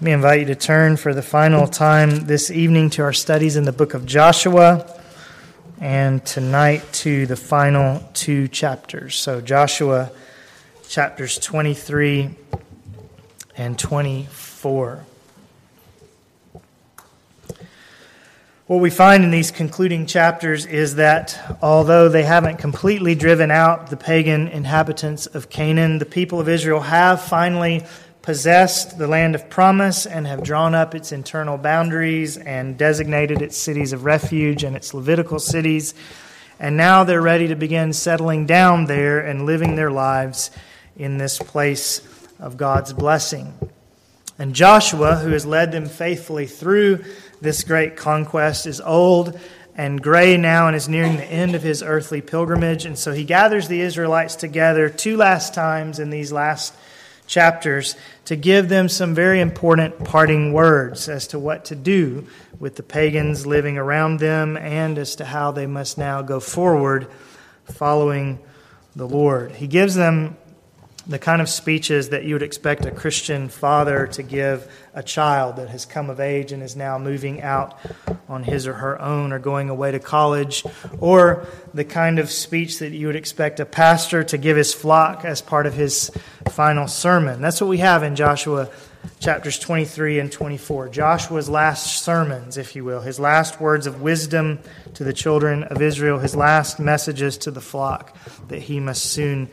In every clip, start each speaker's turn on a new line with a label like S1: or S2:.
S1: Let me invite you to turn for the final time this evening to our studies in the book of Joshua and tonight to the final two chapters. So, Joshua chapters 23 and 24. What we find in these concluding chapters is that although they haven't completely driven out the pagan inhabitants of Canaan, the people of Israel have finally possessed the land of promise and have drawn up its internal boundaries and designated its cities of refuge and its Levitical cities. And now they're ready to begin settling down there and living their lives in this place of God's blessing. And Joshua, who has led them faithfully through this great conquest, is old and gray now and is nearing the end of his earthly pilgrimage. And so he gathers the Israelites together two last times in these last chapters to give them some very important parting words as to what to do with the pagans living around them and as to how they must now go forward following the Lord. He gives them the kind of speeches that you would expect a Christian father to give a child that has come of age and is now moving out on his or her own or going away to college, or the kind of speech that you would expect a pastor to give his flock as part of his final sermon. That's what we have in Joshua chapters 23 and 24. Joshua's last sermons, if you will, his last words of wisdom to the children of Israel, his last messages to the flock that he must soon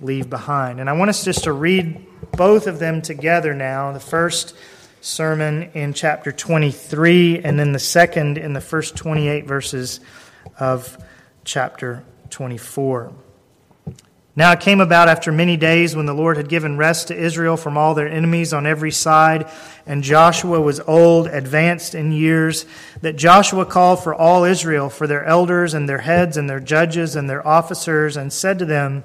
S1: leave behind. And I want us just to read both of them together now. The first sermon in chapter 23, and then the second in the first 28 verses of chapter 24. Now it came about after many days when the Lord had given rest to Israel from all their enemies on every side, and Joshua was old, advanced in years, that Joshua called for all Israel, for their elders and their heads and their judges and their officers, and said to them,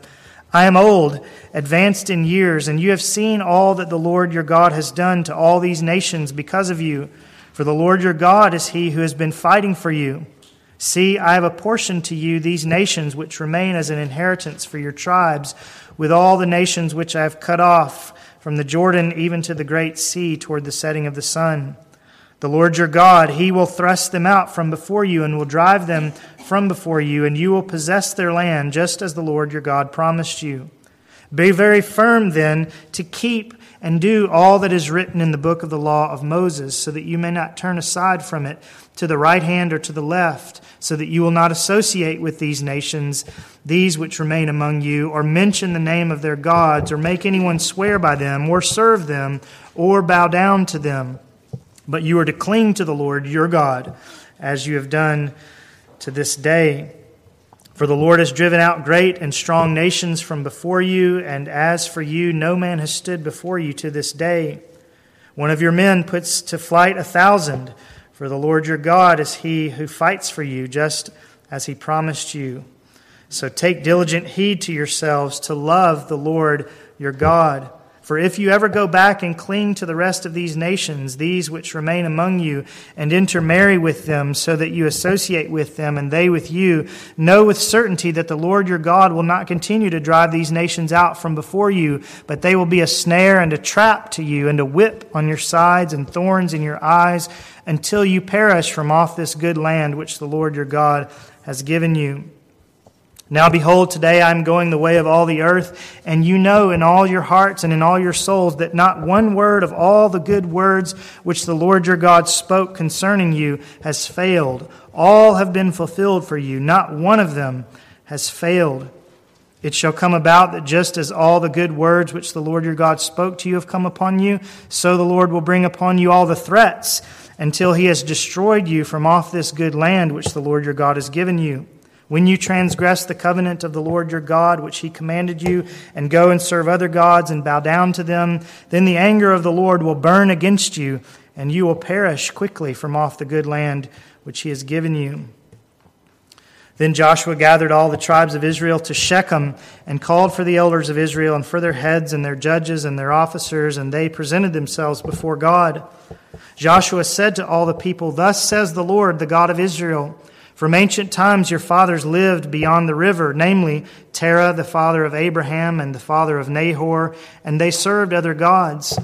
S1: I am old, advanced in years, and you have seen all that the Lord your God has done to all these nations because of you. For the Lord your God is he who has been fighting for you. See, I have apportioned to you these nations which remain as an inheritance for your tribes, with all the nations which I have cut off, from the Jordan even to the great sea toward the setting of the sun. The Lord your God, he will thrust them out from before you and will drive them from before you, and you will possess their land, just as the Lord your God promised you. Be very firm then to keep and do all that is written in the book of the law of Moses, so that you may not turn aside from it to the right hand or to the left, so that you will not associate with these nations, these which remain among you, or mention the name of their gods, or make anyone swear by them, or serve them, or bow down to them. But you are to cling to the Lord your God, as you have done to this day. For the Lord has driven out great and strong nations from before you, and as for you, no man has stood before you to this day. One of your men puts to flight a thousand, for the Lord your God is he who fights for you, just as he promised you. So take diligent heed to yourselves to love the Lord your God. For if you ever go back and cling to the rest of these nations, these which remain among you, and intermarry with them, so that you associate with them and they with you, know with certainty that the Lord your God will not continue to drive these nations out from before you, but they will be a snare and a trap to you, and a whip on your sides and thorns in your eyes, until you perish from off this good land which the Lord your God has given you. Now behold, today I am going the way of all the earth, and you know in all your hearts and in all your souls that not one word of all the good words which the Lord your God spoke concerning you has failed. All have been fulfilled for you, not one of them has failed. It shall come about that just as all the good words which the Lord your God spoke to you have come upon you, so the Lord will bring upon you all the threats until he has destroyed you from off this good land which the Lord your God has given you. When you transgress the covenant of the Lord your God, which he commanded you, and go and serve other gods and bow down to them, then the anger of the Lord will burn against you, and you will perish quickly from off the good land which he has given you. Then Joshua gathered all the tribes of Israel to Shechem and called for the elders of Israel and for their heads and their judges and their officers, and they presented themselves before God. Joshua said to all the people, Thus says the Lord, the God of Israel. From ancient times your fathers lived beyond the river, namely Terah, the father of Abraham, and the father of Nahor, and they served other gods.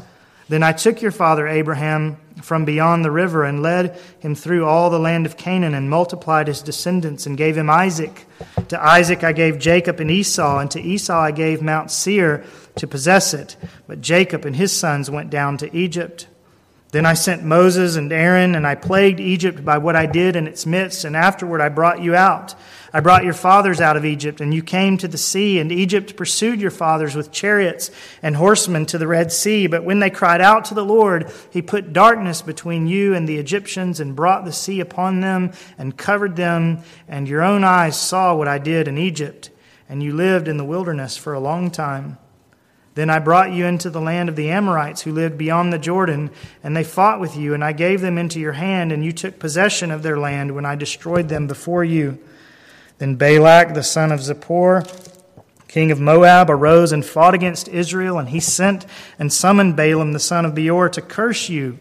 S1: Then I took your father Abraham from beyond the river and led him through all the land of Canaan and multiplied his descendants and gave him Isaac. To Isaac I gave Jacob and Esau, and to Esau I gave Mount Seir to possess it. But Jacob and his sons went down to Egypt. Then I sent Moses and Aaron, and I plagued Egypt by what I did in its midst, and afterward I brought you out. I brought your fathers out of Egypt, and you came to the sea, and Egypt pursued your fathers with chariots and horsemen to the Red Sea. But when they cried out to the Lord, he put darkness between you and the Egyptians, and brought the sea upon them, and covered them, and your own eyes saw what I did in Egypt, and you lived in the wilderness for a long time. Then I brought you into the land of the Amorites who lived beyond the Jordan, and they fought with you, and I gave them into your hand, and you took possession of their land when I destroyed them before you. Then Balak, the son of Zippor, king of Moab, arose and fought against Israel, and he sent and summoned Balaam, the son of Beor, to curse you.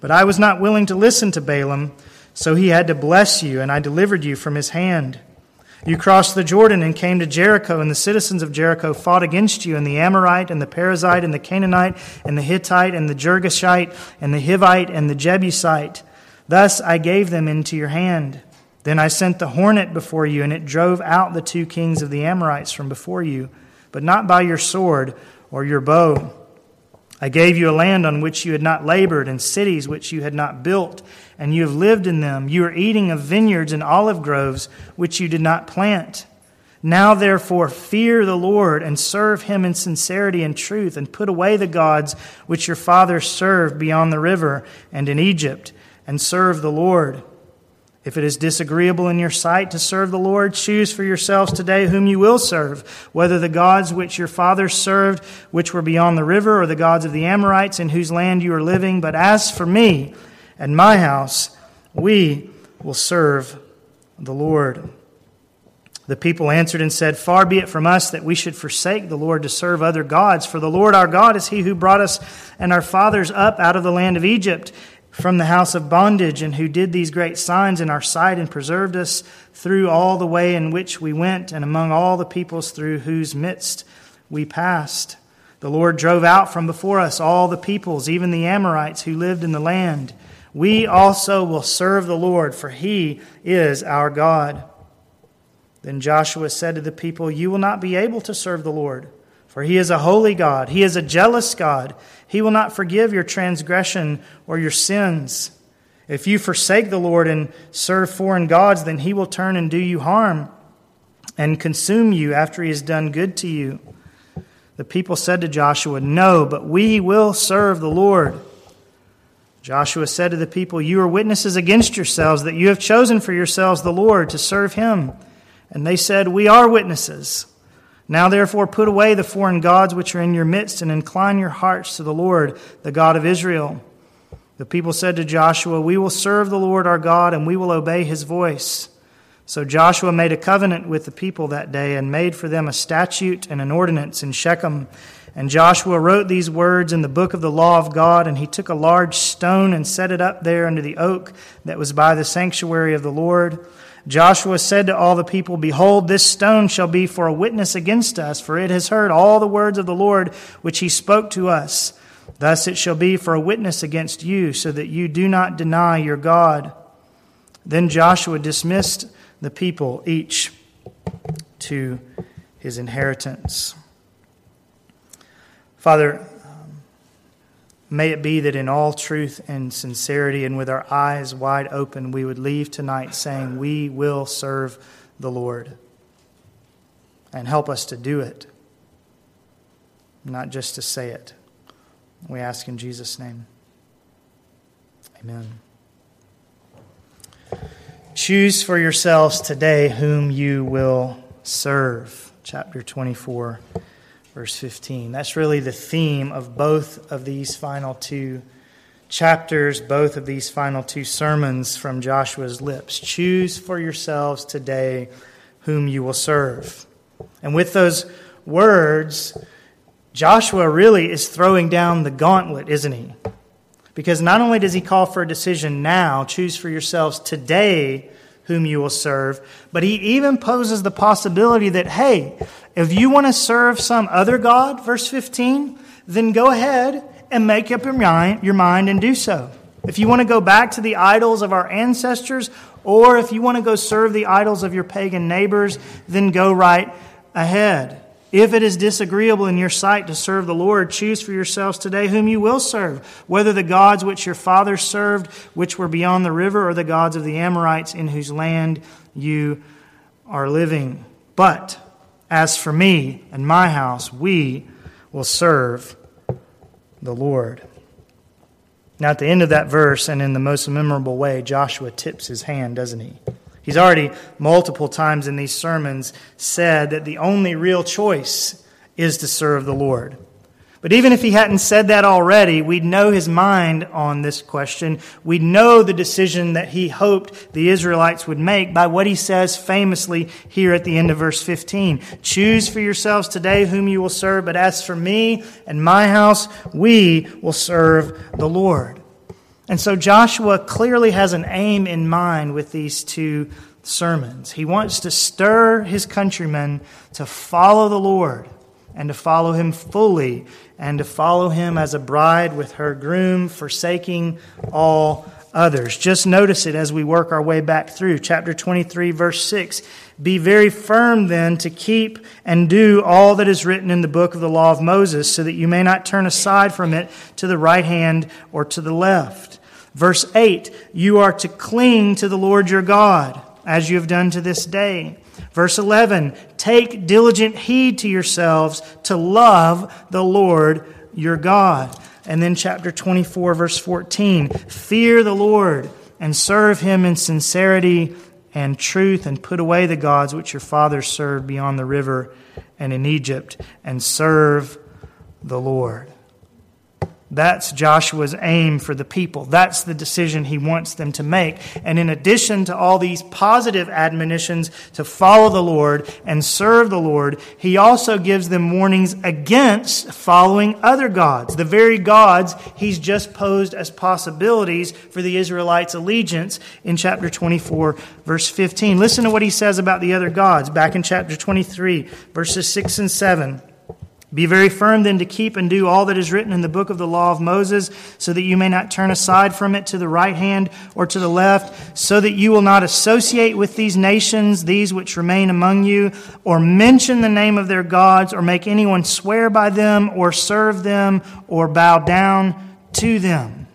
S1: But I was not willing to listen to Balaam, so he had to bless you, and I delivered you from his hand. You crossed the Jordan and came to Jericho, and the citizens of Jericho fought against you, and the Amorite, and the Perizzite, and the Canaanite, and the Hittite, and the Girgashite, and the Hivite, and the Jebusite. Thus I gave them into your hand. Then I sent the hornet before you, and it drove out the two kings of the Amorites from before you, but not by your sword or your bow. I gave you a land on which you had not labored, and cities which you had not built, and you have lived in them. You are eating of vineyards and olive groves which you did not plant. Now, therefore, fear the Lord and serve him in sincerity and truth, and put away the gods which your fathers served beyond the river and in Egypt, and serve the Lord. If it is disagreeable in your sight to serve the Lord, choose for yourselves today whom you will serve, whether the gods which your fathers served, which were beyond the river, or the gods of the Amorites in whose land you are living. But as for me and my house, we will serve the Lord. The people answered and said, Far be it from us that we should forsake the Lord to serve other gods, for the Lord our God is he who brought us and our fathers up out of the land of Egypt from the house of bondage, and who did these great signs in our sight and preserved us through all the way in which we went, and among all the peoples through whose midst we passed. The Lord drove out from before us all the peoples, even the Amorites who lived in the land. We also will serve the Lord, for he is our God. Then Joshua said to the people, You will not be able to serve the Lord. For he is a holy God. He is a jealous God. He will not forgive your transgression or your sins. If you forsake the Lord and serve foreign gods, then he will turn and do you harm and consume you after he has done good to you. The people said to Joshua, No, but we will serve the Lord. Joshua said to the people, You are witnesses against yourselves that you have chosen for yourselves the Lord to serve him. And they said, We are witnesses. Now, therefore, put away the foreign gods which are in your midst and incline your hearts to the Lord, the God of Israel. The people said to Joshua, We will serve the Lord our God and we will obey his voice. So Joshua made a covenant with the people that day and made for them a statute and an ordinance in Shechem. And Joshua wrote these words in the book of the law of God, and he took a large stone and set it up there under the oak that was by the sanctuary of the Lord. Joshua said to all the people, Behold, this stone shall be for a witness against us, for it has heard all the words of the Lord which he spoke to us. Thus it shall be for a witness against you, so that you do not deny your God. Then Joshua dismissed the people, each to his inheritance. Father, May it be that in all truth and sincerity and with our eyes wide open, we would leave tonight saying, We will serve the Lord. And help us to do it, not just to say it. We ask in Jesus' name. Amen. Choose for yourselves today whom you will serve. Chapter 24 verse 15. That's really the theme of both of these final two chapters, both of these final two sermons from Joshua's lips. Choose for yourselves today whom you will serve. And with those words, Joshua really is throwing down the gauntlet, isn't he? Because not only does he call for a decision now, choose for yourselves today whom you will serve. But he even poses the possibility that, hey, if you want to serve some other God, verse 15, then go ahead and make up your mind, and do so. If you want to go back to the idols of our ancestors, or if you want to go serve the idols of your pagan neighbors, then go right ahead. If it is disagreeable in your sight to serve the Lord, choose for yourselves today whom you will serve, whether the gods which your fathers served, which were beyond the river, or the gods of the Amorites in whose land you are living. But as for me and my house, we will serve the Lord. Now, at the end of that verse, and in the most memorable way, Joshua tips his hand, doesn't he? He's already multiple times in these sermons said that the only real choice is to serve the Lord. But even if he hadn't said that already, we'd know his mind on this question. We'd know the decision that he hoped the Israelites would make by what he says famously here at the end of verse 15. Choose for yourselves today whom you will serve, but as for me and my house, we will serve the Lord. And so Joshua clearly has an aim in mind with these two sermons. He wants to stir his countrymen to follow the Lord and to follow him fully and to follow him as a bride with her groom, forsaking all others. Just notice it as we work our way back through. Chapter 23, verse 6. Be very firm then to keep and do all that is written in the book of the law of Moses, so that you may not turn aside from it to the right hand or to the left. Verse 8, you are to cling to the Lord your God, as you have done to this day. Verse 11, take diligent heed to yourselves to love the Lord your God. And then chapter 24, verse 14, fear the Lord and serve him in sincerity and truth, and put away the gods which your fathers served beyond the river and in Egypt, and serve the Lord. That's Joshua's aim for the people. That's the decision he wants them to make. And in addition to all these positive admonitions to follow the Lord and serve the Lord, he also gives them warnings against following other gods, the very gods he's just posed as possibilities for the Israelites' allegiance in chapter 24, verse 15. Listen to what he says about the other gods back in chapter 23, verses 6 and 7. Be very firm then to keep and do all that is written in the book of the law of Moses, so that you may not turn aside from it to the right hand or to the left, so that you will not associate with these nations, these which remain among you, or mention the name of their gods, or make anyone swear by them, or serve them, or bow down to them.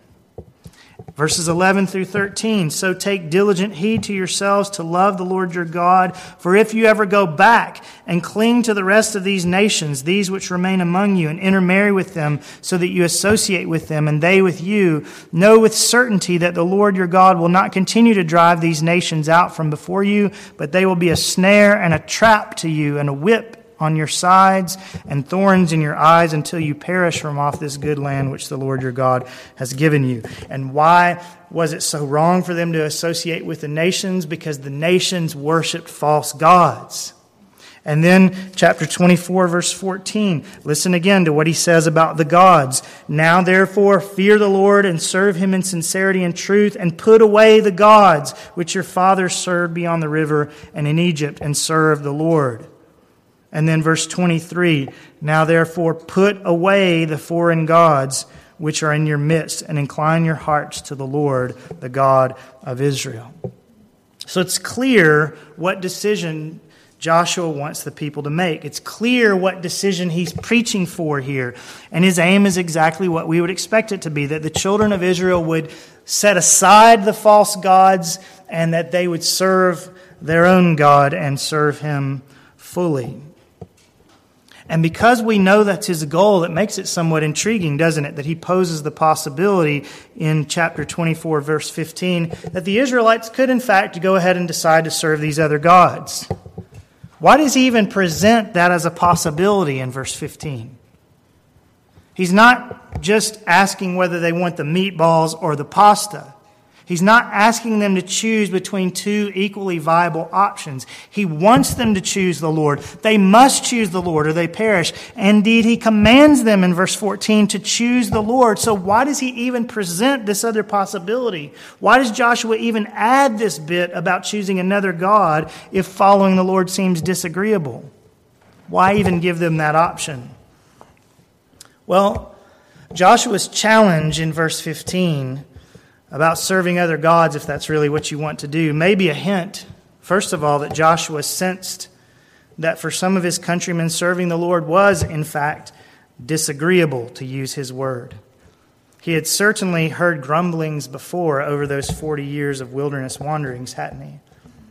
S1: Verses 11 through 13. So take diligent heed to yourselves to love the Lord your God. For if you ever go back and cling to the rest of these nations, these which remain among you, and intermarry with them, so that you associate with them and they with you, know with certainty that the Lord your God will not continue to drive these nations out from before you, but they will be a snare and a trap to you and a whip on your sides and thorns in your eyes until you perish from off this good land which the Lord your God has given you. And why was it so wrong for them to associate with the nations? Because the nations worshiped false gods. And then, chapter 24, verse 14. Listen again to what he says about the gods. Now, therefore, fear the Lord and serve him in sincerity and truth, and put away the gods which your fathers served beyond the river and in Egypt, and serve the Lord. And then verse 23 Now therefore put away the foreign gods which are in your midst, and incline your hearts to the Lord, the God of Israel. So it's clear what decision Joshua wants the people to make. It's clear what decision he's preaching for here. And his aim is exactly what we would expect it to be that the children of Israel would set aside the false gods and that they would serve their own God and serve him fully. And because we know that's his goal, it makes it somewhat intriguing, doesn't it? That he poses the possibility in chapter 24, verse 15, that the Israelites could, in fact, go ahead and decide to serve these other gods. Why does he even present that as a possibility in verse 15? He's not just asking whether they want the meatballs or the pasta. He's not asking them to choose between two equally viable options. He wants them to choose the Lord. They must choose the Lord or they perish. Indeed, he commands them in verse 14 to choose the Lord. So why does he even present this other possibility? Why does Joshua even add this bit about choosing another God if following the Lord seems disagreeable? Why even give them that option? Well, Joshua's challenge in verse 15 about serving other gods, if that's really what you want to do, Maybe a hint, first of all, that Joshua sensed that for some of his countrymen, serving the Lord was, in fact, disagreeable, to use his word. He had certainly heard grumblings before over those 40 years of wilderness wanderings, hadn't he?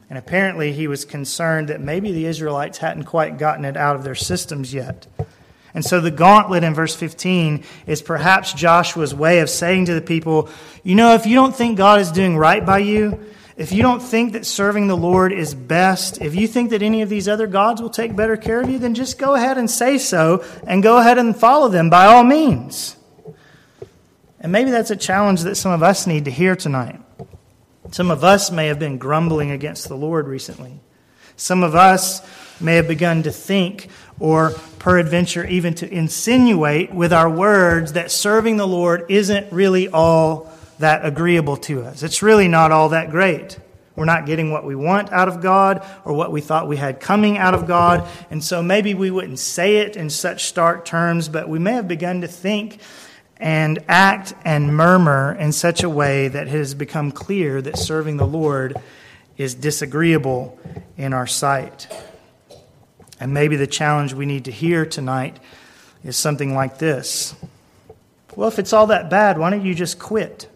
S1: And apparently he was concerned that maybe the Israelites hadn't quite gotten it out of their systems yet. And so the gauntlet in verse 15 is perhaps Joshua's way of saying to the people, you know, if you don't think God is doing right by you, if you don't think that serving the Lord is best, if you think that any of these other gods will take better care of you, then just go ahead and say so and go ahead and follow them by all means. And maybe that's a challenge that some of us need to hear tonight. Some of us may have been grumbling against the Lord recently. Some of us may have begun to think, or peradventure even to insinuate with our words, that serving the Lord isn't really all that agreeable to us. It's really not all that great. We're not getting what we want out of God or what we thought we had coming out of God. And so maybe we wouldn't say it in such stark terms, but we may have begun to think and act and murmur in such a way that it has become clear that serving the Lord is disagreeable in our sight. And maybe the challenge we need to hear tonight is something like this Well, if it's all that bad, why don't you just quit?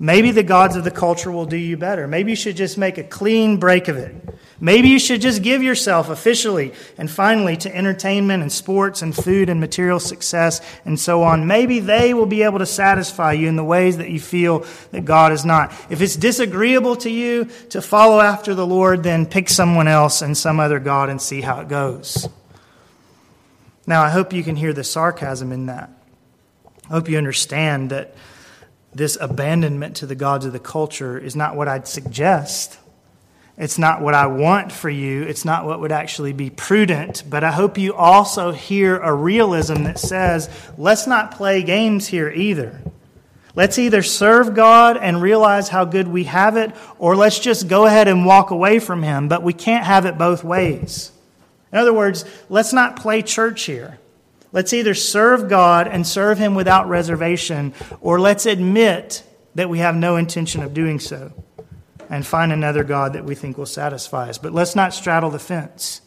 S1: Maybe the gods of the culture will do you better. Maybe you should just make a clean break of it. Maybe you should just give yourself officially and finally to entertainment and sports and food and material success and so on. Maybe they will be able to satisfy you in the ways that you feel that God is not. If it's disagreeable to you to follow after the Lord, then pick someone else and some other God and see how it goes. Now, I hope you can hear the sarcasm in that. I hope you understand that this abandonment to the gods of the culture is not what I'd suggest. It's not what I want for you. It's not what would actually be prudent. But I hope you also hear a realism that says, let's not play games here either. Let's either serve God and realize how good we have it, or let's just go ahead and walk away from Him. But we can't have it both ways. In other words, let's not play church here. Let's either serve God and serve Him without reservation, or let's admit that we have no intention of doing so and find another God that we think will satisfy us. But let's not straddle the fence.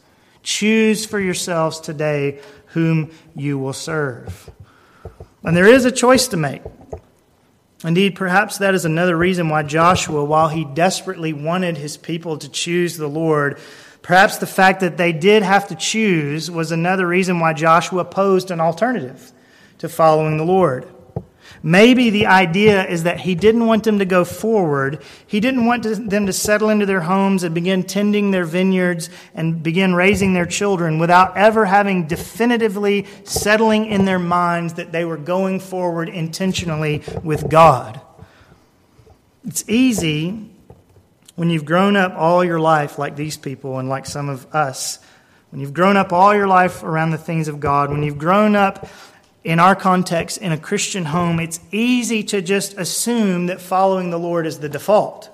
S1: Choose for yourselves today whom you will serve. And there is a choice to make. Indeed, perhaps that is another reason why Joshua, while he desperately wanted his people to choose the Lord, Perhaps the fact that they did have to choose was another reason why Joshua posed an alternative to following the Lord. Maybe the idea is that he didn't want them to go forward. He didn't want them to settle into their homes and begin tending their vineyards and begin raising their children without ever having definitively settling in their minds that they were going forward intentionally with God. It's easy when you've grown up all your life like these people and like some of us, when you've grown up all your life around the things of God, when you've grown up in our context in a Christian home, it's easy to just assume that following the Lord is the default.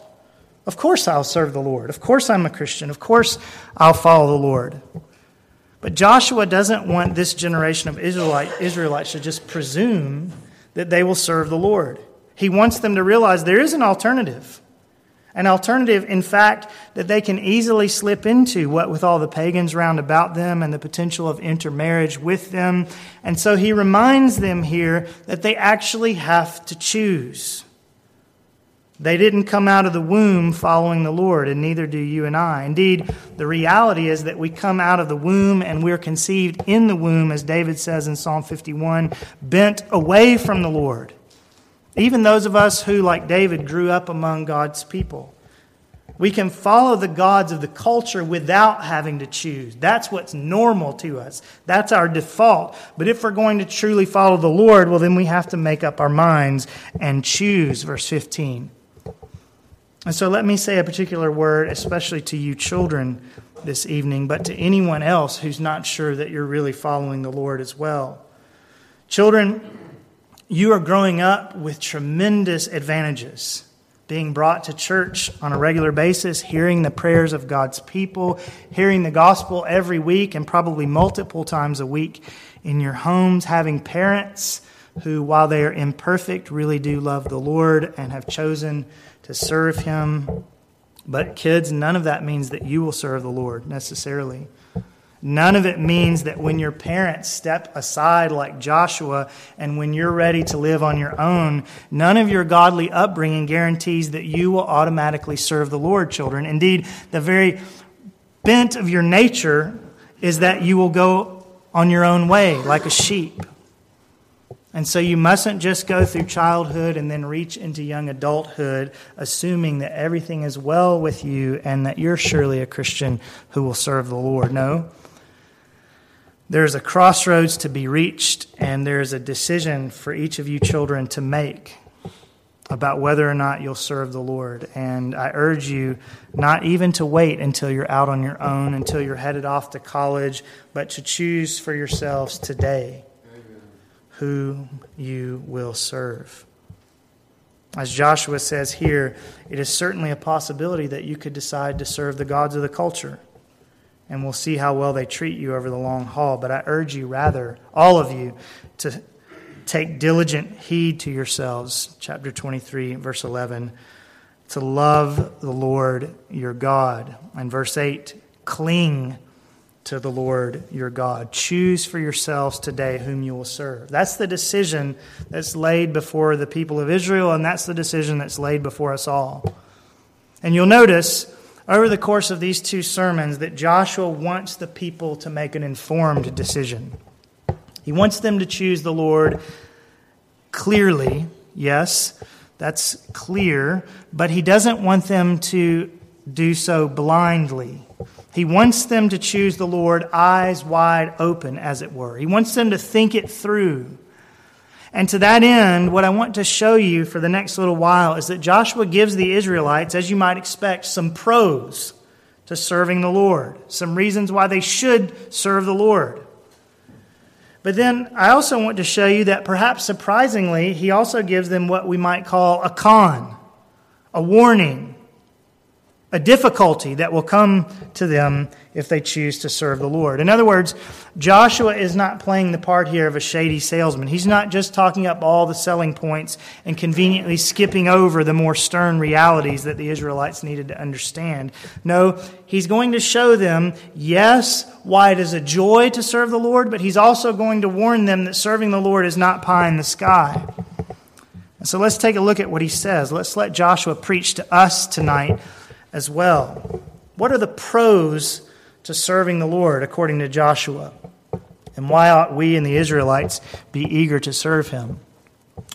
S1: Of course, I'll serve the Lord. Of course, I'm a Christian. Of course, I'll follow the Lord. But Joshua doesn't want this generation of Israelite, Israelites to just presume that they will serve the Lord. He wants them to realize there is an alternative. An alternative, in fact, that they can easily slip into, what with all the pagans round about them and the potential of intermarriage with them. And so he reminds them here that they actually have to choose. They didn't come out of the womb following the Lord, and neither do you and I. Indeed, the reality is that we come out of the womb and we're conceived in the womb, as David says in Psalm 51, bent away from the Lord. Even those of us who, like David, grew up among God's people. We can follow the gods of the culture without having to choose. That's what's normal to us. That's our default. But if we're going to truly follow the Lord, well, then we have to make up our minds and choose. Verse 15. And so let me say a particular word, especially to you children this evening, but to anyone else who's not sure that you're really following the Lord as well. Children, you are growing up with tremendous advantages. Being brought to church on a regular basis, hearing the prayers of God's people, hearing the gospel every week and probably multiple times a week in your homes, having parents who, while they are imperfect, really do love the Lord and have chosen to serve Him. But, kids, none of that means that you will serve the Lord necessarily. None of it means that when your parents step aside like Joshua and when you're ready to live on your own, none of your godly upbringing guarantees that you will automatically serve the Lord, children. Indeed, the very bent of your nature is that you will go on your own way like a sheep. And so you mustn't just go through childhood and then reach into young adulthood assuming that everything is well with you and that you're surely a Christian who will serve the Lord. No. There's a crossroads to be reached, and there's a decision for each of you children to make about whether or not you'll serve the Lord. And I urge you not even to wait until you're out on your own, until you're headed off to college, but to choose for yourselves today who you will serve. As Joshua says here, it is certainly a possibility that you could decide to serve the gods of the culture and we'll see how well they treat you over the long haul. But I urge you, rather, all of you, to take diligent heed to yourselves. Chapter 23, verse 11. To love the Lord your God. And verse 8, cling to the Lord your God. Choose for yourselves today whom you will serve. That's the decision that's laid before the people of Israel, and that's the decision that's laid before us all. And you'll notice over the course of these two sermons that Joshua wants the people to make an informed decision. He wants them to choose the Lord clearly, yes, that's clear, but he doesn't want them to do so blindly. He wants them to choose the Lord eyes wide open, as it were. He wants them to think it through. And to that end, what I want to show you for the next little while is that Joshua gives the Israelites, as you might expect, some pros to serving the Lord, some reasons why they should serve the Lord. But then I also want to show you that perhaps surprisingly, he also gives them what we might call a con, a warning, a difficulty that will come to them if they choose to serve the Lord. In other words, Joshua is not playing the part here of a shady salesman. He's not just talking up all the selling points and conveniently skipping over the more stern realities that the Israelites needed to understand. No, he's going to show them, yes, why it is a joy to serve the Lord, but he's also going to warn them that serving the Lord is not pie in the sky. so let's take a look at what he says. Let's let Joshua preach to us tonight as well. What are the pros to serving the Lord according to Joshua? And why ought we and the Israelites be eager to serve him?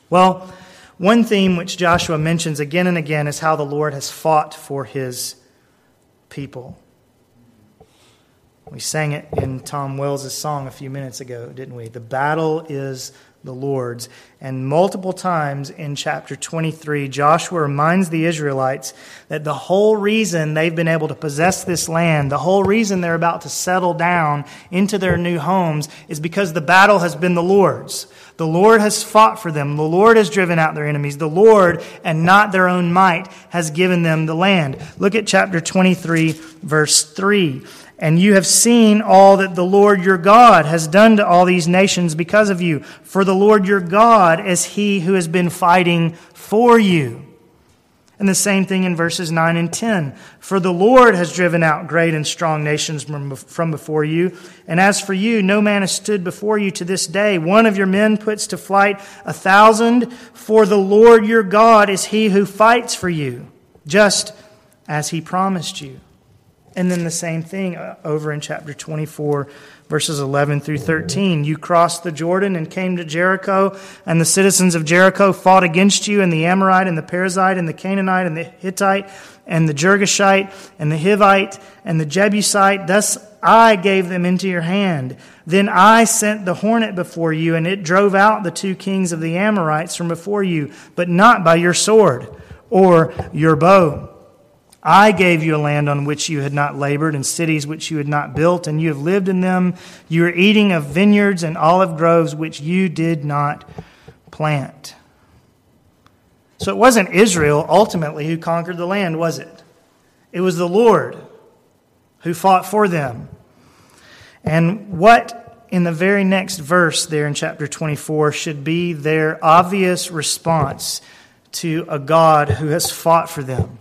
S1: Well, one theme which Joshua mentions again and again is how the Lord has fought for his people. We sang it in Tom Wells' song a few minutes ago, didn't we? The battle is the Lord's. And multiple times in chapter 23, Joshua reminds the Israelites that the whole reason they've been able to possess this land, the whole reason they're about to settle down into their new homes, is because the battle has been the Lord's. The Lord has fought for them. The Lord has driven out their enemies. The Lord, and not their own might, has given them the land. Look at chapter 23, verse 3. And you have seen all that the Lord your God has done to all these nations because of you. For the Lord your God is he who has been fighting for you. And the same thing in verses 9 and 10. For the Lord has driven out great and strong nations from before you. And as for you, no man has stood before you to this day. One of your men puts to flight a thousand. For the Lord your God is he who fights for you, just as he promised you. And then the same thing uh, over in chapter 24, verses 11 through 13. You crossed the Jordan and came to Jericho, and the citizens of Jericho fought against you, and the Amorite, and the Perizzite, and the Canaanite, and the Hittite, and the Girgashite, and the Hivite, and the Jebusite. Thus I gave them into your hand. Then I sent the hornet before you, and it drove out the two kings of the Amorites from before you, but not by your sword or your bow. I gave you a land on which you had not labored, and cities which you had not built, and you have lived in them. You are eating of vineyards and olive groves which you did not plant. So it wasn't Israel ultimately who conquered the land, was it? It was the Lord who fought for them. And what in the very next verse there in chapter 24 should be their obvious response to a God who has fought for them.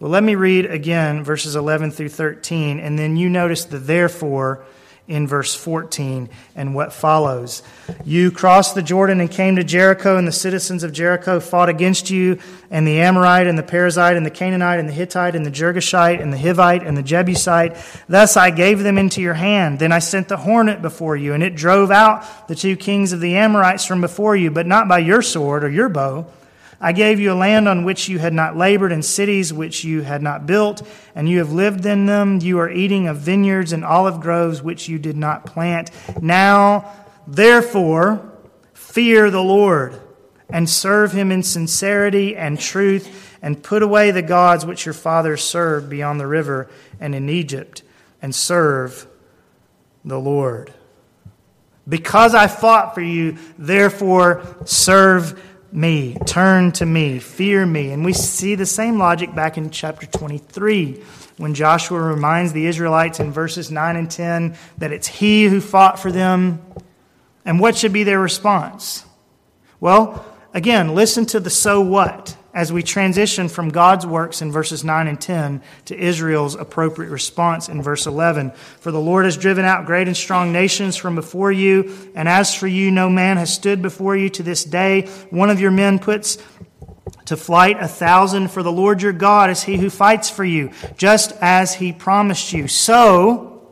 S1: Well, let me read again verses 11 through 13, and then you notice the therefore in verse 14 and what follows. You crossed the Jordan and came to Jericho, and the citizens of Jericho fought against you, and the Amorite, and the Perizzite, and the Canaanite, and the Hittite, and the Girgashite, and the Hivite, and the Jebusite. Thus I gave them into your hand. Then I sent the hornet before you, and it drove out the two kings of the Amorites from before you, but not by your sword or your bow I gave you a land on which you had not labored, and cities which you had not built, and you have lived in them. You are eating of vineyards and olive groves which you did not plant. Now, therefore, fear the Lord, and serve him in sincerity and truth, and put away the gods which your fathers served beyond the river and in Egypt, and serve the Lord. Because I fought for you, therefore serve me, turn to me, fear me. And we see the same logic back in chapter 23 when Joshua reminds the Israelites in verses 9 and 10 that it's he who fought for them. And what should be their response? Well, again, listen to the so what as we transition from God's works in verses 9 and 10 to Israel's appropriate response in verse 11. For the Lord has driven out great and strong nations from before you, and as for you, no man has stood before you to this day. One of your men puts to flight a thousand, for the Lord your God is he who fights for you, just as he promised you. So,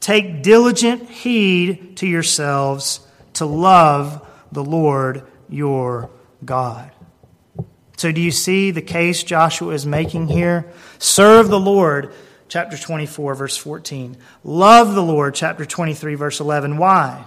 S1: take diligent heed to yourselves to love the Lord your God. So, do you see the case Joshua is making here? Serve the Lord, chapter 24, verse 14. Love the Lord, chapter 23, verse 11. Why?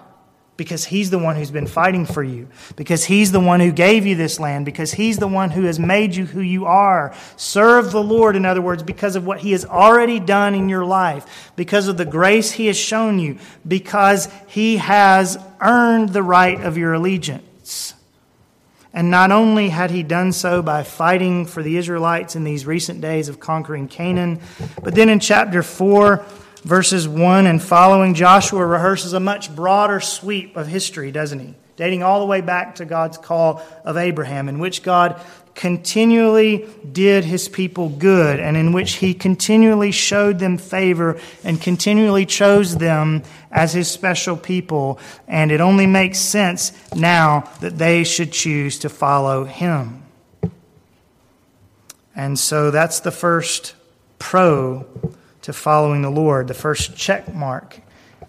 S1: Because he's the one who's been fighting for you. Because he's the one who gave you this land. Because he's the one who has made you who you are. Serve the Lord, in other words, because of what he has already done in your life. Because of the grace he has shown you. Because he has earned the right of your allegiance. And not only had he done so by fighting for the Israelites in these recent days of conquering Canaan, but then in chapter 4, verses 1 and following, Joshua rehearses a much broader sweep of history, doesn't he? Dating all the way back to God's call of Abraham, in which God continually did his people good and in which he continually showed them favor and continually chose them as his special people. And it only makes sense now that they should choose to follow him. And so that's the first pro to following the Lord, the first check mark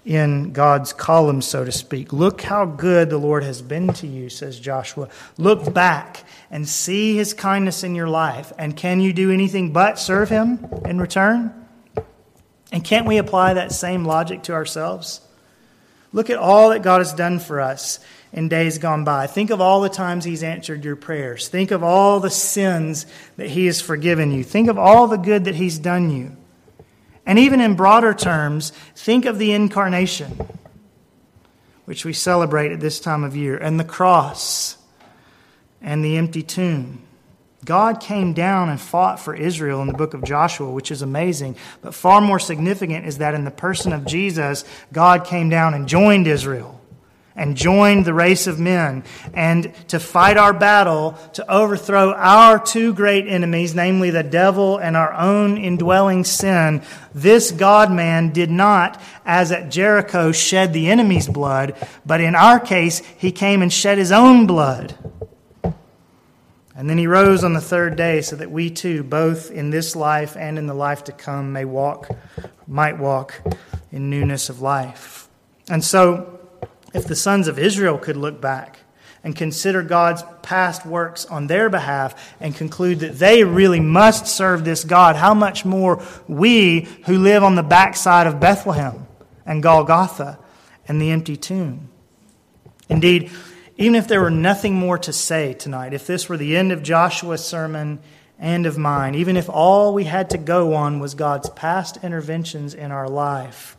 S1: in God's column, so to speak. Look how good the Lord has been to you, says Joshua. Look back and see his kindness in your life. And can you do anything but serve him in return? And can't we apply that same logic to ourselves? Look at all that God has done for us in days gone by. Think of all the times He's answered your prayers. Think of all the sins that He has forgiven you. Think of all the good that He's done you. And even in broader terms, think of the incarnation, which we celebrate at this time of year, and the cross and the empty tomb. God came down and fought for Israel in the book of Joshua, which is amazing. But far more significant is that in the person of Jesus, God came down and joined Israel and join the race of men and to fight our battle to overthrow our two great enemies, namely the devil and our own indwelling sin. This God man did not, as at Jericho, shed the enemy's blood, but in our case, he came and shed his own blood. And then he rose on the third day so that we too, both in this life and in the life to come, may walk, might walk in newness of life. And so, if the sons of Israel could look back and consider God's past works on their behalf and conclude that they really must serve this God, how much more we who live on the backside of Bethlehem and Golgotha and the empty tomb. Indeed, even if there were nothing more to say tonight, if this were the end of Joshua's sermon and of mine, even if all we had to go on was God's past interventions in our life,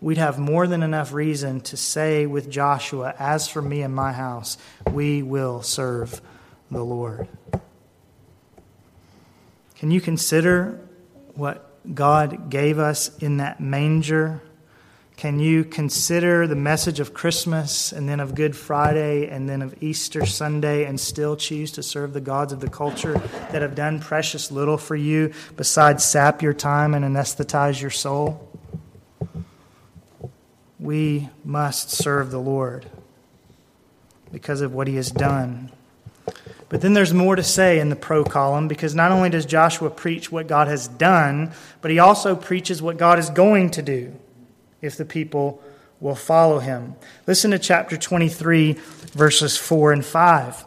S1: we'd have more than enough reason to say with Joshua, As for me and my house, we will serve the Lord. Can you consider what God gave us in that manger Can you consider the message of Christmas and then of Good Friday and then of Easter Sunday and still choose to serve the gods of the culture that have done precious little for you besides sap your time and anesthetize your soul? We must serve the Lord because of what he has done. But then there's more to say in the pro column because not only does Joshua preach what God has done, but he also preaches what God is going to do if the people will follow him. Listen to chapter 23, verses 4 and 5.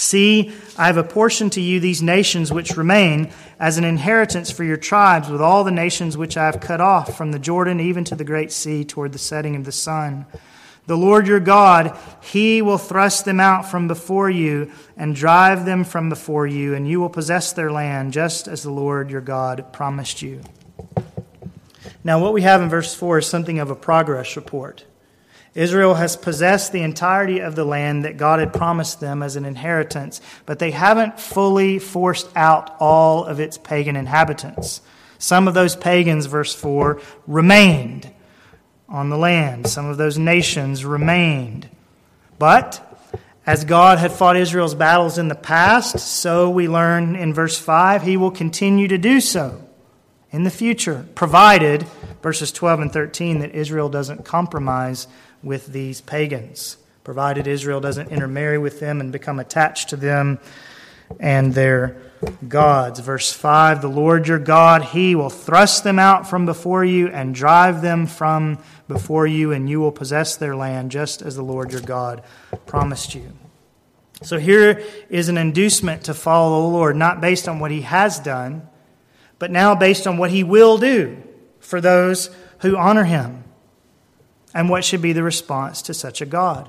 S1: See, I have apportioned to you these nations which remain as an inheritance for your tribes, with all the nations which I have cut off, from the Jordan even to the great sea, toward the setting of the sun. The Lord your God, he will thrust them out from before you and drive them from before you, and you will possess their land, just as the Lord your God promised you. Now, what we have in verse 4 is something of a progress report. Israel has possessed the entirety of the land that God had promised them as an inheritance, but they haven't fully forced out all of its pagan inhabitants. Some of those pagans, verse 4, remained on the land. Some of those nations remained. But as God had fought Israel's battles in the past, so we learn in verse 5, he will continue to do so in the future, provided, verses 12 and 13, that Israel doesn't compromise with these pagans, provided Israel doesn't intermarry with them and become attached to them and their gods. Verse 5 The Lord your God, he will thrust them out from before you and drive them from before you, and you will possess their land, just as the Lord your God promised you. So here is an inducement to follow the Lord, not based on what he has done but now based on what he will do for those who honor him. And what should be the response to such a God?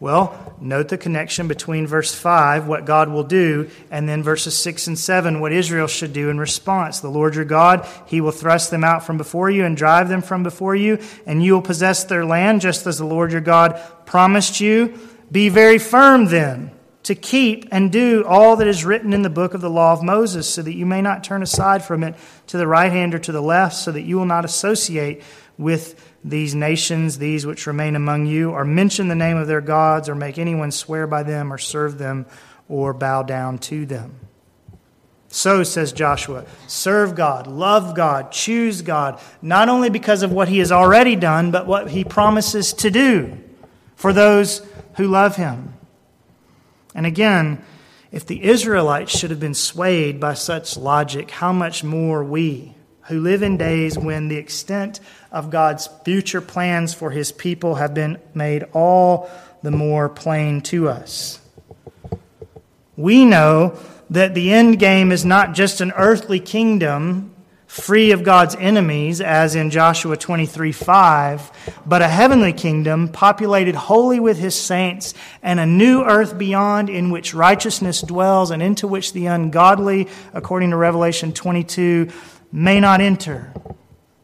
S1: Well, note the connection between verse 5, what God will do, and then verses 6 and 7, what Israel should do in response. The Lord your God, he will thrust them out from before you and drive them from before you, and you will possess their land, just as the Lord your God promised you. Be very firm then to keep and do all that is written in the book of the law of Moses, so that you may not turn aside from it to the right hand or to the left, so that you will not associate with these nations, these which remain among you, or mention the name of their gods, or make anyone swear by them, or serve them, or bow down to them. So, says Joshua, serve God, love God, choose God, not only because of what he has already done, but what he promises to do for those who love him. And again, if the Israelites should have been swayed by such logic, how much more we, who live in days when the extent of God's future plans for his people have been made all the more plain to us. We know that the end game is not just an earthly kingdom free of God's enemies, as in Joshua 23 5, but a heavenly kingdom populated wholly with his saints, and a new earth beyond in which righteousness dwells, and into which the ungodly, according to Revelation 22, may not enter.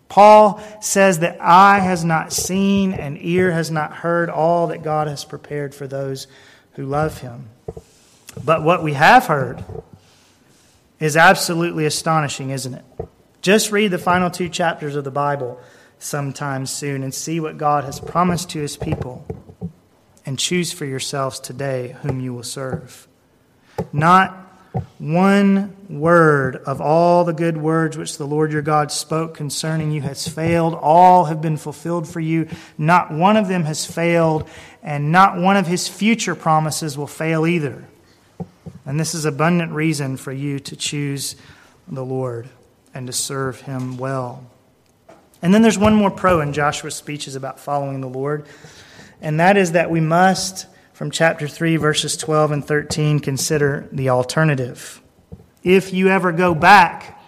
S1: Paul says that eye has not seen and ear has not heard all that God has prepared for those who love him. But what we have heard is absolutely astonishing, isn't it? Just read the final two chapters of the Bible sometime soon and see what God has promised to his people and choose for yourselves today whom you will serve. Not one word of all the good words which the Lord your God spoke concerning you has failed. All have been fulfilled for you. Not one of them has failed, and not one of his future promises will fail either. And this is abundant reason for you to choose the Lord and to serve him well. And then there's one more pro in Joshua's speeches about following the Lord, and that is that we must, from chapter 3, verses 12 and 13, consider the alternative. If you ever go back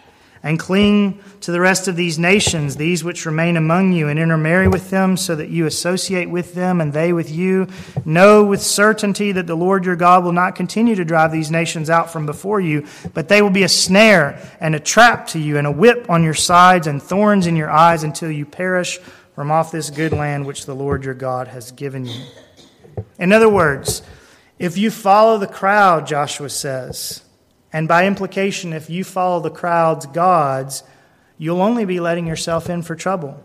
S1: and cling to the rest of these nations, these which remain among you, and intermarry with them, so that you associate with them and they with you. Know with certainty that the Lord your God will not continue to drive these nations out from before you, but they will be a snare and a trap to you, and a whip on your sides and thorns in your eyes until you perish from off this good land which the Lord your God has given you. In other words, if you follow the crowd, Joshua says, and by implication, if you follow the crowd's gods, you'll only be letting yourself in for trouble.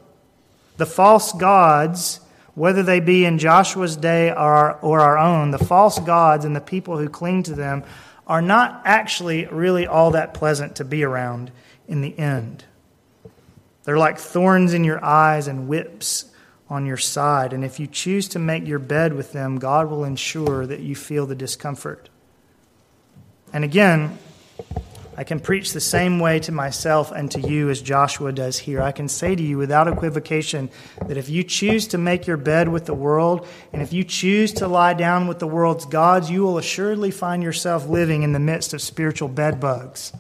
S1: The false gods, whether they be in Joshua's day or, our own, the false gods and the people who cling to them are not actually really all that pleasant to be around in the end. They're like thorns in your eyes and whips on your side. And if you choose to make your bed with them, God will ensure that you feel the discomfort. And again, I can preach the same way to myself and to you as Joshua does here. I can say to you without equivocation that if you choose to make your bed with the world, and if you choose to lie down with the world's gods, you will assuredly find yourself living in the midst of spiritual bedbugs.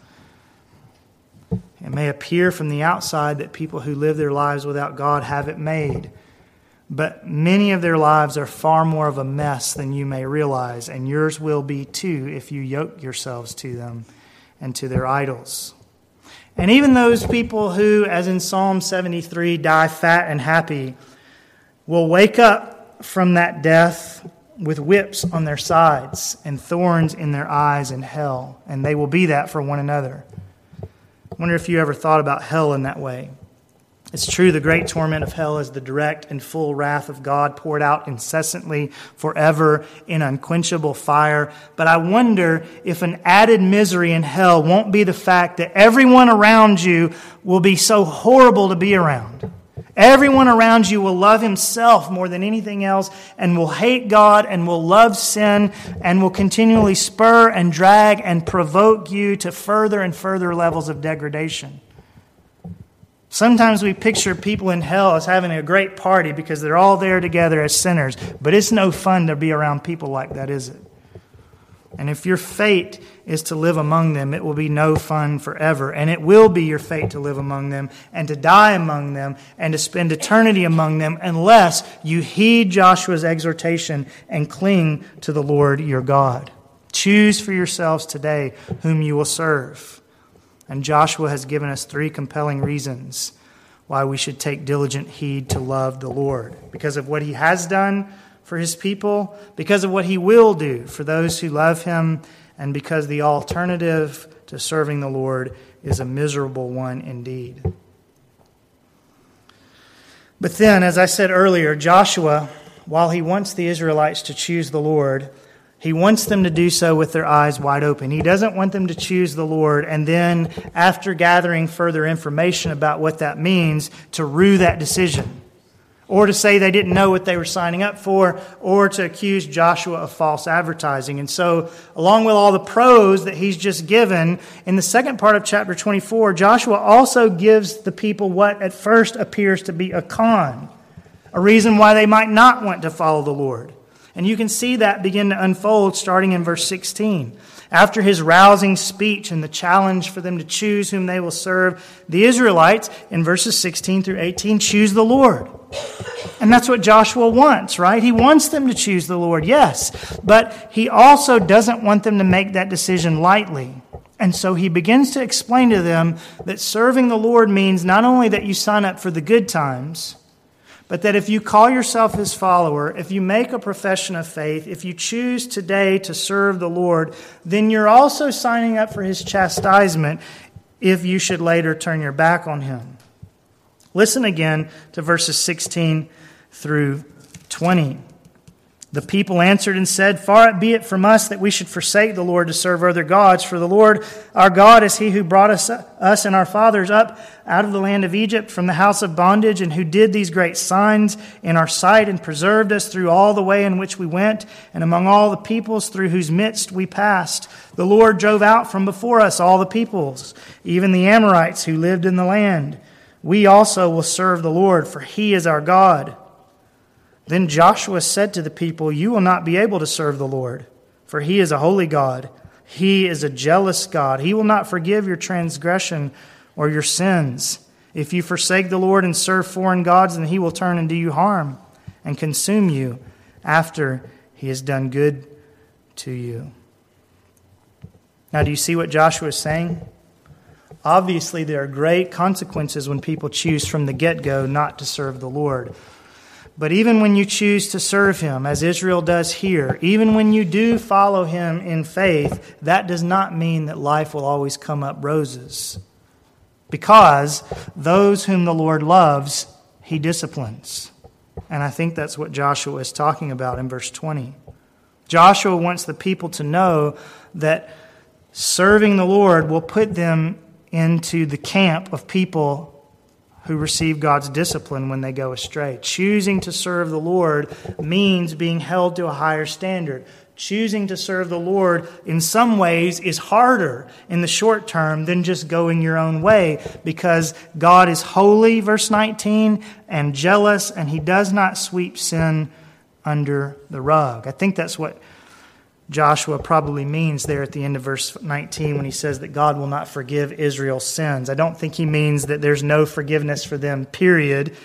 S1: It may appear from the outside that people who live their lives without God have it made. But many of their lives are far more of a mess than you may realize, and yours will be too if you yoke yourselves to them and to their idols. And even those people who, as in Psalm 73, die fat and happy, will wake up from that death with whips on their sides and thorns in their eyes in hell, and they will be that for one another. I wonder if you ever thought about hell in that way. It's true, the great torment of hell is the direct and full wrath of God poured out incessantly forever in unquenchable fire. But I wonder if an added misery in hell won't be the fact that everyone around you will be so horrible to be around. Everyone around you will love himself more than anything else and will hate God and will love sin and will continually spur and drag and provoke you to further and further levels of degradation. Sometimes we picture people in hell as having a great party because they're all there together as sinners, but it's no fun to be around people like that, is it? And if your fate is to live among them, it will be no fun forever. And it will be your fate to live among them and to die among them and to spend eternity among them unless you heed Joshua's exhortation and cling to the Lord your God. Choose for yourselves today whom you will serve. And Joshua has given us three compelling reasons why we should take diligent heed to love the Lord because of what he has done for his people, because of what he will do for those who love him, and because the alternative to serving the Lord is a miserable one indeed. But then, as I said earlier, Joshua, while he wants the Israelites to choose the Lord, he wants them to do so with their eyes wide open. He doesn't want them to choose the Lord and then, after gathering further information about what that means, to rue that decision. Or to say they didn't know what they were signing up for, or to accuse Joshua of false advertising. And so, along with all the pros that he's just given, in the second part of chapter 24, Joshua also gives the people what at first appears to be a con, a reason why they might not want to follow the Lord. And you can see that begin to unfold starting in verse 16. After his rousing speech and the challenge for them to choose whom they will serve, the Israelites, in verses 16 through 18, choose the Lord. And that's what Joshua wants, right? He wants them to choose the Lord, yes. But he also doesn't want them to make that decision lightly. And so he begins to explain to them that serving the Lord means not only that you sign up for the good times, but that if you call yourself his follower, if you make a profession of faith, if you choose today to serve the Lord, then you're also signing up for his chastisement if you should later turn your back on him. Listen again to verses 16 through 20. The people answered and said, Far be it from us that we should forsake the Lord to serve other gods, for the Lord our God is he who brought us, us and our fathers up out of the land of Egypt from the house of bondage, and who did these great signs in our sight and preserved us through all the way in which we went, and among all the peoples through whose midst we passed. The Lord drove out from before us all the peoples, even the Amorites who lived in the land. We also will serve the Lord, for he is our God. Then Joshua said to the people, You will not be able to serve the Lord, for he is a holy God. He is a jealous God. He will not forgive your transgression or your sins. If you forsake the Lord and serve foreign gods, then he will turn and do you harm and consume you after he has done good to you. Now, do you see what Joshua is saying? Obviously, there are great consequences when people choose from the get go not to serve the Lord. But even when you choose to serve him, as Israel does here, even when you do follow him in faith, that does not mean that life will always come up roses. Because those whom the Lord loves, he disciplines. And I think that's what Joshua is talking about in verse 20. Joshua wants the people to know that serving the Lord will put them into the camp of people who receive God's discipline when they go astray. Choosing to serve the Lord means being held to a higher standard. Choosing to serve the Lord in some ways is harder in the short term than just going your own way because God is holy, verse 19, and jealous, and He does not sweep sin under the rug. I think that's what Joshua probably means there at the end of verse 19 when he says that God will not forgive Israel's sins. I don't think he means that there's no forgiveness for them, period,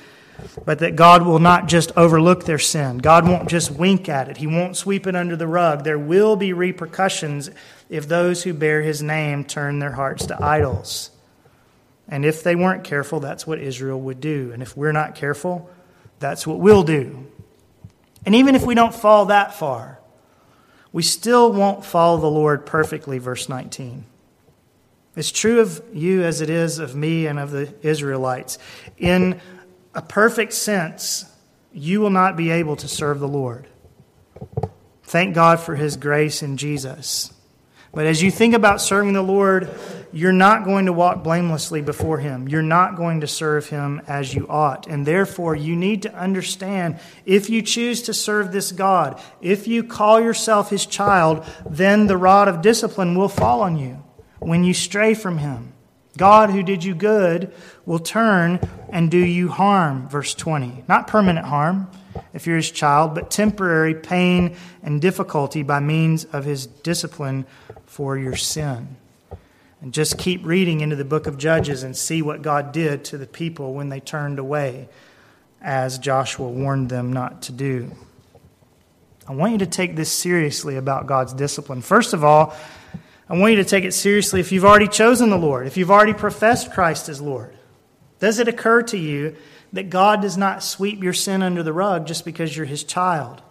S1: but that God will not just overlook their sin. God won't just wink at it, He won't sweep it under the rug. There will be repercussions if those who bear His name turn their hearts to idols. And if they weren't careful, that's what Israel would do. And if we're not careful, that's what we'll do. And even if we don't fall that far, we still won't follow the Lord perfectly, verse 19. It's true of you as it is of me and of the Israelites. In a perfect sense, you will not be able to serve the Lord. Thank God for his grace in Jesus. But as you think about serving the Lord, you're not going to walk blamelessly before Him. You're not going to serve Him as you ought. And therefore, you need to understand if you choose to serve this God, if you call yourself His child, then the rod of discipline will fall on you when you stray from Him. God, who did you good, will turn and do you harm. Verse 20. Not permanent harm if you're His child, but temporary pain and difficulty by means of His discipline for your sin. And just keep reading into the book of Judges and see what God did to the people when they turned away, as Joshua warned them not to do. I want you to take this seriously about God's discipline. First of all, I want you to take it seriously if you've already chosen the Lord, if you've already professed Christ as Lord. Does it occur to you that God does not sweep your sin under the rug just because you're his child?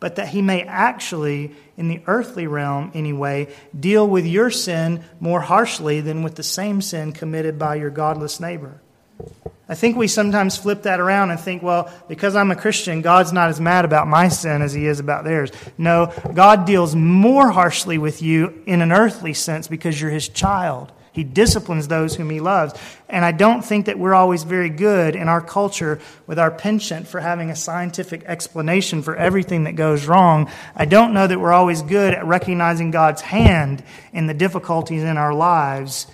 S1: But that he may actually, in the earthly realm anyway, deal with your sin more harshly than with the same sin committed by your godless neighbor. I think we sometimes flip that around and think, well, because I'm a Christian, God's not as mad about my sin as he is about theirs. No, God deals more harshly with you in an earthly sense because you're his child. He disciplines those whom he loves. And I don't think that we're always very good in our culture with our penchant for having a scientific explanation for everything that goes wrong. I don't know that we're always good at recognizing God's hand in the difficulties in our lives,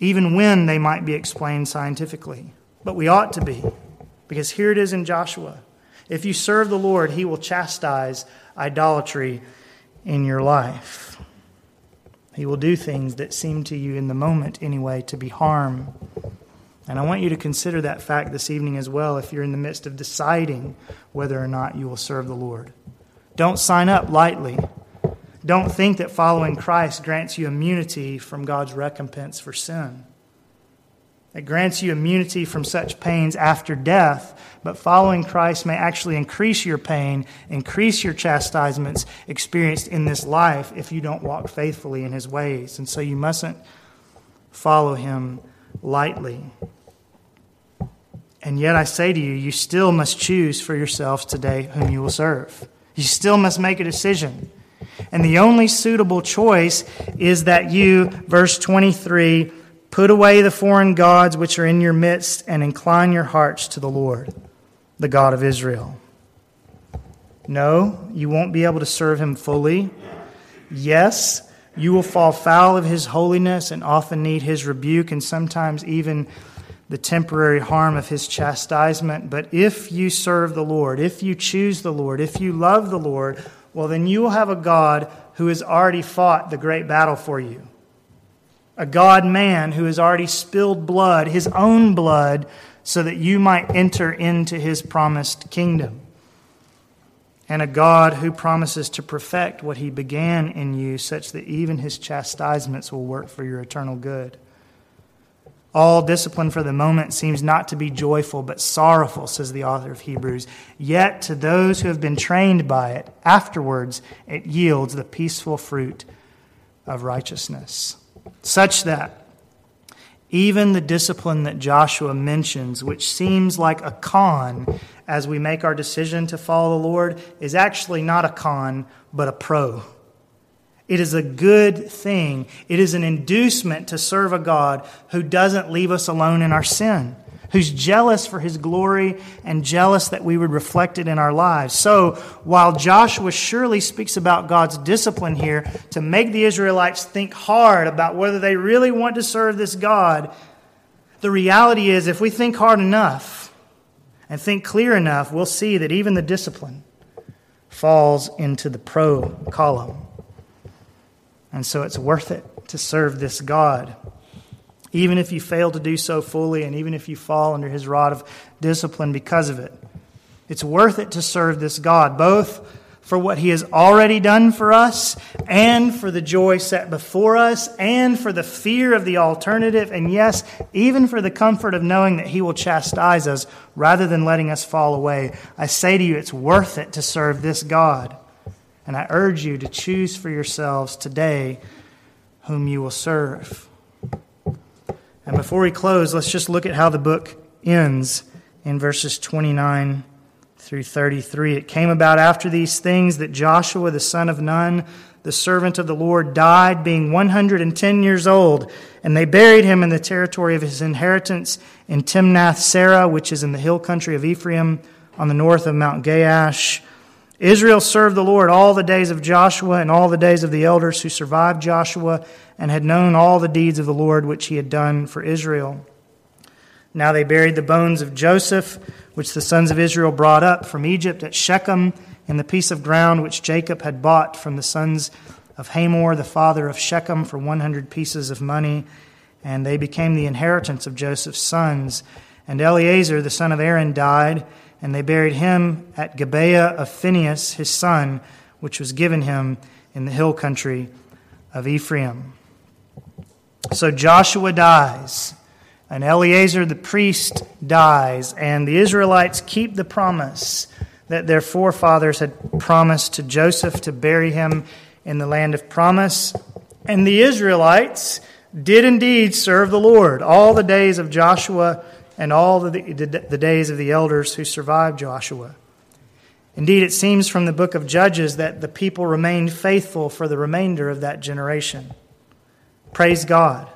S1: even when they might be explained scientifically. But we ought to be, because here it is in Joshua. If you serve the Lord, he will chastise idolatry in your life. He will do things that seem to you in the moment, anyway, to be harm. And I want you to consider that fact this evening as well if you're in the midst of deciding whether or not you will serve the Lord. Don't sign up lightly. Don't think that following Christ grants you immunity from God's recompense for sin. It grants you immunity from such pains after death, but following Christ may actually increase your pain, increase your chastisements experienced in this life if you don't walk faithfully in his ways. And so you mustn't follow him lightly. And yet I say to you, you still must choose for yourselves today whom you will serve. You still must make a decision. And the only suitable choice is that you, verse 23, Put away the foreign gods which are in your midst and incline your hearts to the Lord, the God of Israel. No, you won't be able to serve him fully. Yes, you will fall foul of his holiness and often need his rebuke and sometimes even the temporary harm of his chastisement. But if you serve the Lord, if you choose the Lord, if you love the Lord, well, then you will have a God who has already fought the great battle for you a God man who has already spilled blood, his own blood, so that you might enter into his promised kingdom. And a God who promises to perfect what he began in you, such that even his chastisements will work for your eternal good. All discipline for the moment seems not to be joyful, but sorrowful, says the author of Hebrews. Yet to those who have been trained by it, afterwards it yields the peaceful fruit of righteousness such that Even the discipline that Joshua mentions, which seems like a con as we make our decision to follow the Lord, is actually not a con, but a pro. It is a good thing. It is an inducement to serve a God who doesn't leave us alone in our sin, who's jealous for his glory and jealous that we would reflect it in our lives. So, while Joshua surely speaks about God's discipline here to make the Israelites think hard about whether they really want to serve this God, the reality is if we think hard enough and think clear enough, we'll see that even the discipline falls into the pro column. And so it's worth it to serve this God. Even if you fail to do so fully, and even if you fall under his rod of discipline because of it, it's worth it to serve this God, both for what he has already done for us, and for the joy set before us, and for the fear of the alternative, and yes, even for the comfort of knowing that he will chastise us rather than letting us fall away. I say to you, it's worth it to serve this God. And I urge you to choose for yourselves today whom you will serve. And before we close, let's just look at how the book ends in verses 29 through 33. It came about after these things that Joshua the son of Nun, the servant of the Lord, died, being 110 years old, and they buried him in the territory of his inheritance in Timnath Serah, which is in the hill country of Ephraim on the north of Mount Gaash. Israel served the Lord all the days of Joshua and all the days of the elders who survived Joshua and had known all the deeds of the Lord which he had done for Israel. Now they buried the bones of Joseph, which the sons of Israel brought up from Egypt at Shechem, in the piece of ground which Jacob had bought from the sons of Hamor, the father of Shechem, for 100 pieces of money. And they became the inheritance of Joseph's sons. And Eleazar, the son of Aaron, died and they buried him at Gibeah of Phinehas, his son, which was given him in the hill country of Ephraim. So Joshua dies, and Eleazar the priest dies, and the Israelites keep the promise that their forefathers had promised to Joseph to bury him in the land of promise. And the Israelites did indeed serve the Lord all the days of Joshua and all the, the days of the elders who survived Joshua. Indeed, it seems from the book of Judges that the people remained faithful for the remainder of that generation. Praise God.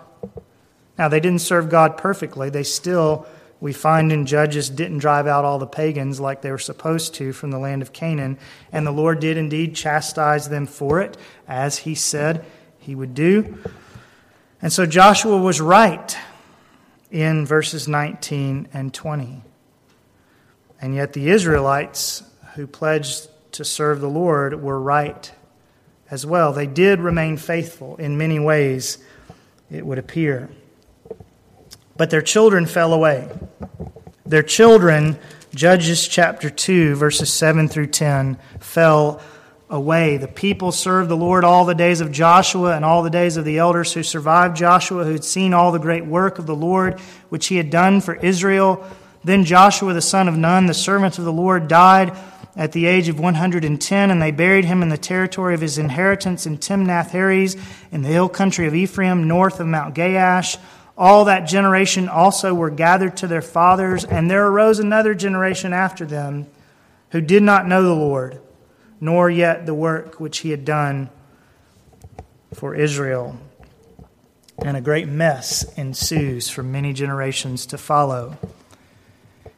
S1: Now, they didn't serve God perfectly. They still, we find in Judges, didn't drive out all the pagans like they were supposed to from the land of Canaan. And the Lord did indeed chastise them for it, as he said he would do. And so Joshua was right in verses 19 and 20. And yet the Israelites who pledged to serve the Lord were right as well. They did remain faithful in many ways, it would appear. But their children fell away. Their children, Judges chapter 2, verses 7 through 10, fell away. The people served the Lord all the days of Joshua and all the days of the elders who survived Joshua, who had seen all the great work of the Lord which he had done for Israel. Then Joshua the son of Nun, the servant of the Lord, died at the age of 110, and they buried him in the territory of his inheritance in Timnath Heres, in the hill country of Ephraim, north of Mount Gaash. All that generation also were gathered to their fathers, and there arose another generation after them who did not know the Lord nor yet the work which he had done for Israel. And a great mess ensues for many generations to follow.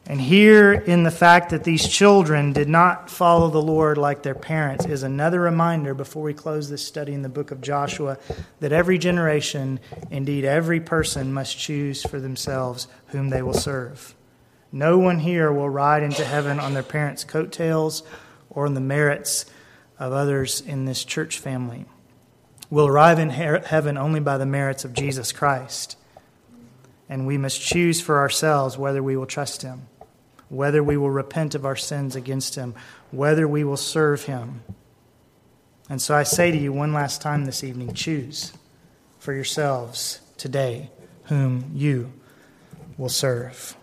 S1: And here, in the fact that these children did not follow the Lord like their parents, is another reminder before we close this study in the book of Joshua that every generation, indeed every person, must choose for themselves whom they will serve. No one here will ride into heaven on their parents' coattails or on the merits of others in this church family. We'll arrive in heaven only by the merits of Jesus Christ. And we must choose for ourselves whether we will trust Him, whether we will repent of our sins against Him, whether we will serve Him. And so I say to you one last time this evening choose for yourselves today whom you will serve.